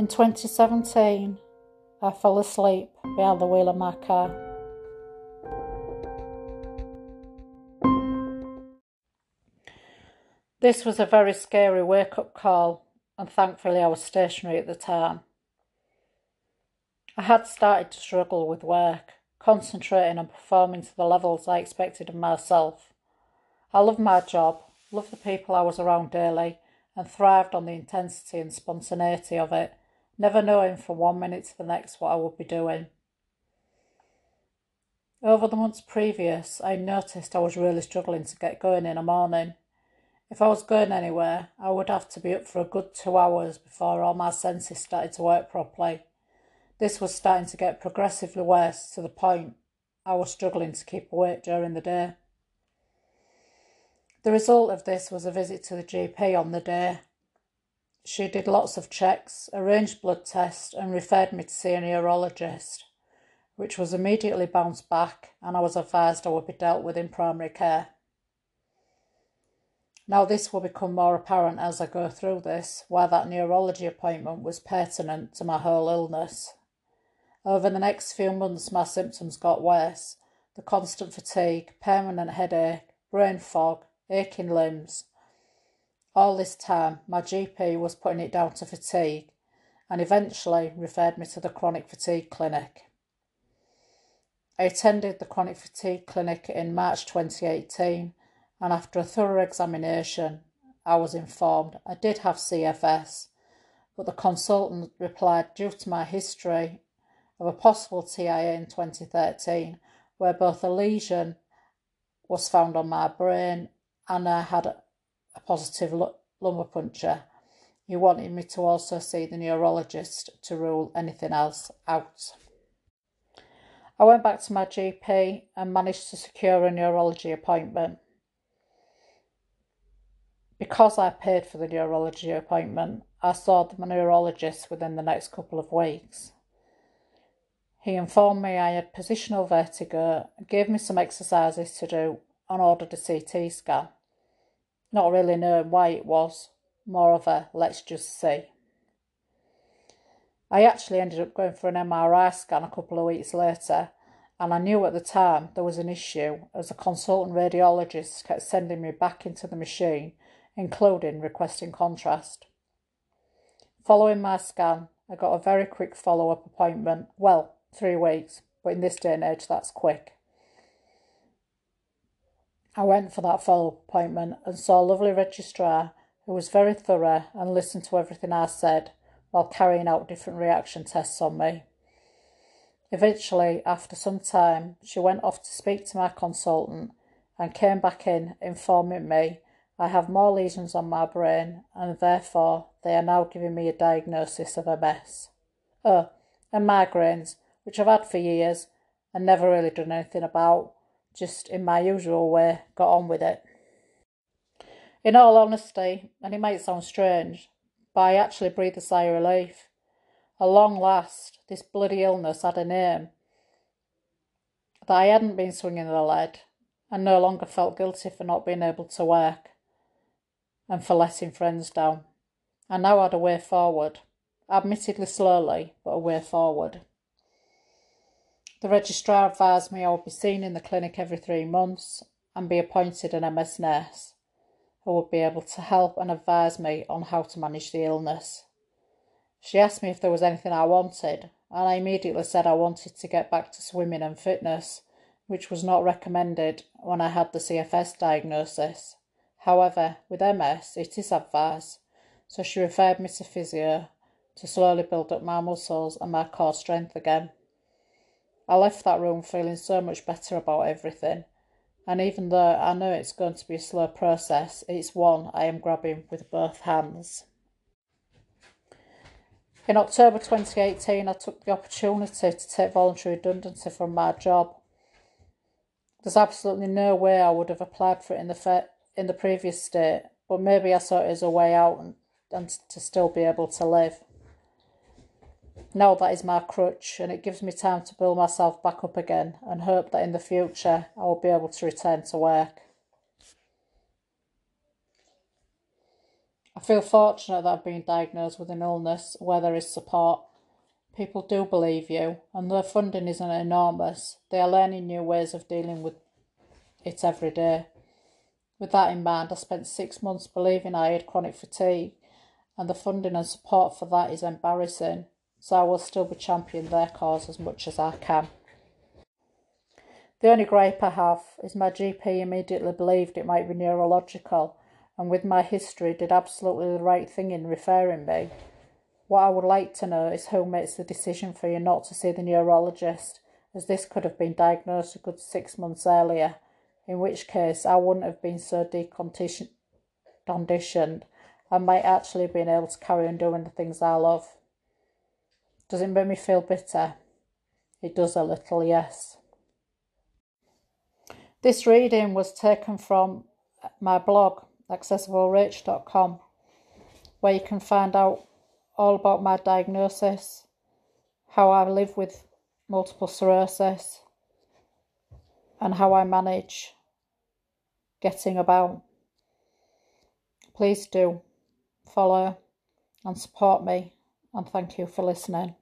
In 2017, I fell asleep behind the wheel of my car. This was a very scary wake up call, and thankfully I was stationary at the time. I had started to struggle with work, concentrating and performing to the levels I expected of myself. I loved my job, loved the people I was around daily, and thrived on the intensity and spontaneity of it, never knowing from one minute to the next what I would be doing. Over the months previous, I noticed I was really struggling to get going in the morning. If I was going anywhere, I would have to be up for a good two hours before all my senses started to work properly. This was starting to get progressively worse to the point I was struggling to keep awake during the day. The result of this was a visit to the GP on the day. She did lots of checks, arranged blood tests, and referred me to see a neurologist, which was immediately bounced back, and I was advised I would be dealt with in primary care. Now, this will become more apparent as I go through this, why that neurology appointment was pertinent to my whole illness. Over the next few months, my symptoms got worse. The constant fatigue, permanent headache, brain fog, aching limbs. All this time, my GP was putting it down to fatigue and eventually referred me to the chronic fatigue clinic. I attended the chronic fatigue clinic in March 2018 and after a thorough examination, I was informed I did have CFS, but the consultant replied due to my history of a possible TIA in 2013, where both a lesion was found on my brain and I had a positive lumbar puncture. He wanted me to also see the neurologist to rule anything else out. I went back to my GP and managed to secure a neurology appointment. Because I paid for the neurology appointment, I saw the neurologist within the next couple of weeks. He informed me I had positional vertigo, gave me some exercises to do, and ordered a CT scan. Not really knowing why it was, more of a let's just see. I actually ended up going for an MRI scan a couple of weeks later, and I knew at the time there was an issue as a consultant radiologist kept sending me back into the machine including requesting contrast. Following my scan, I got a very quick follow up appointment. Well, three weeks, but in this day and age, that's quick. I went for that follow appointment and saw a lovely registrar who was very thorough and listened to everything I said while carrying out different reaction tests on me. Eventually, after some time, she went off to speak to my consultant and came back in informing me I have more lesions on my brain, and therefore they are now giving me a diagnosis of MS. Oh, and migraines, which I've had for years and never really done anything about, just in my usual way, got on with it. In all honesty, and it might sound strange, but I actually breathed a sigh of relief. At long last, this bloody illness had a name. That I hadn't been swinging the lead, and no longer felt guilty for not being able to work and for letting friends down. I now had a way forward, admittedly slowly, but a way forward. The registrar advised me I would be seen in the clinic every three months and be appointed an MS nurse who would be able to help and advise me on how to manage the illness. She asked me if there was anything I wanted, and I immediately said I wanted to get back to swimming and fitness, which was not recommended when I had the CFS diagnosis. However, with MS, it is advised, so she referred me to physio to slowly build up my muscles and my core strength again. I left that room feeling so much better about everything, and even though I know it's going to be a slow process, it's one I am grabbing with both hands. In October 2018, I took the opportunity to take voluntary redundancy from my job. There's absolutely no way I would have applied for it in the in the previous state, but maybe I saw it as a way out and, and to still be able to live. Now that is my crutch, and it gives me time to build myself back up again and hope that in the future I will be able to return to work. I feel fortunate that I've been diagnosed with an illness where there is support. People do believe you, and the funding isn't enormous. They are learning new ways of dealing with it every day. With that in mind, I spent six months believing I had chronic fatigue, and the funding and support for that is embarrassing, so I will still be championing their cause as much as I can. The only gripe I have is my GP immediately believed it might be neurological, and with my history did absolutely the right thing in referring me. What I would like to know is who makes the decision for you not to see the neurologist, as this could have been diagnosed a good six months earlier in which case I wouldn't have been so deconditioned I might actually have been able to carry on doing the things I love. Does it make me feel bitter? It does a little, yes. This reading was taken from my blog, accessiblerich.com, where you can find out all about my diagnosis, how I live with multiple sclerosis, and how I manage getting about. Please do follow and support me, and thank you for listening.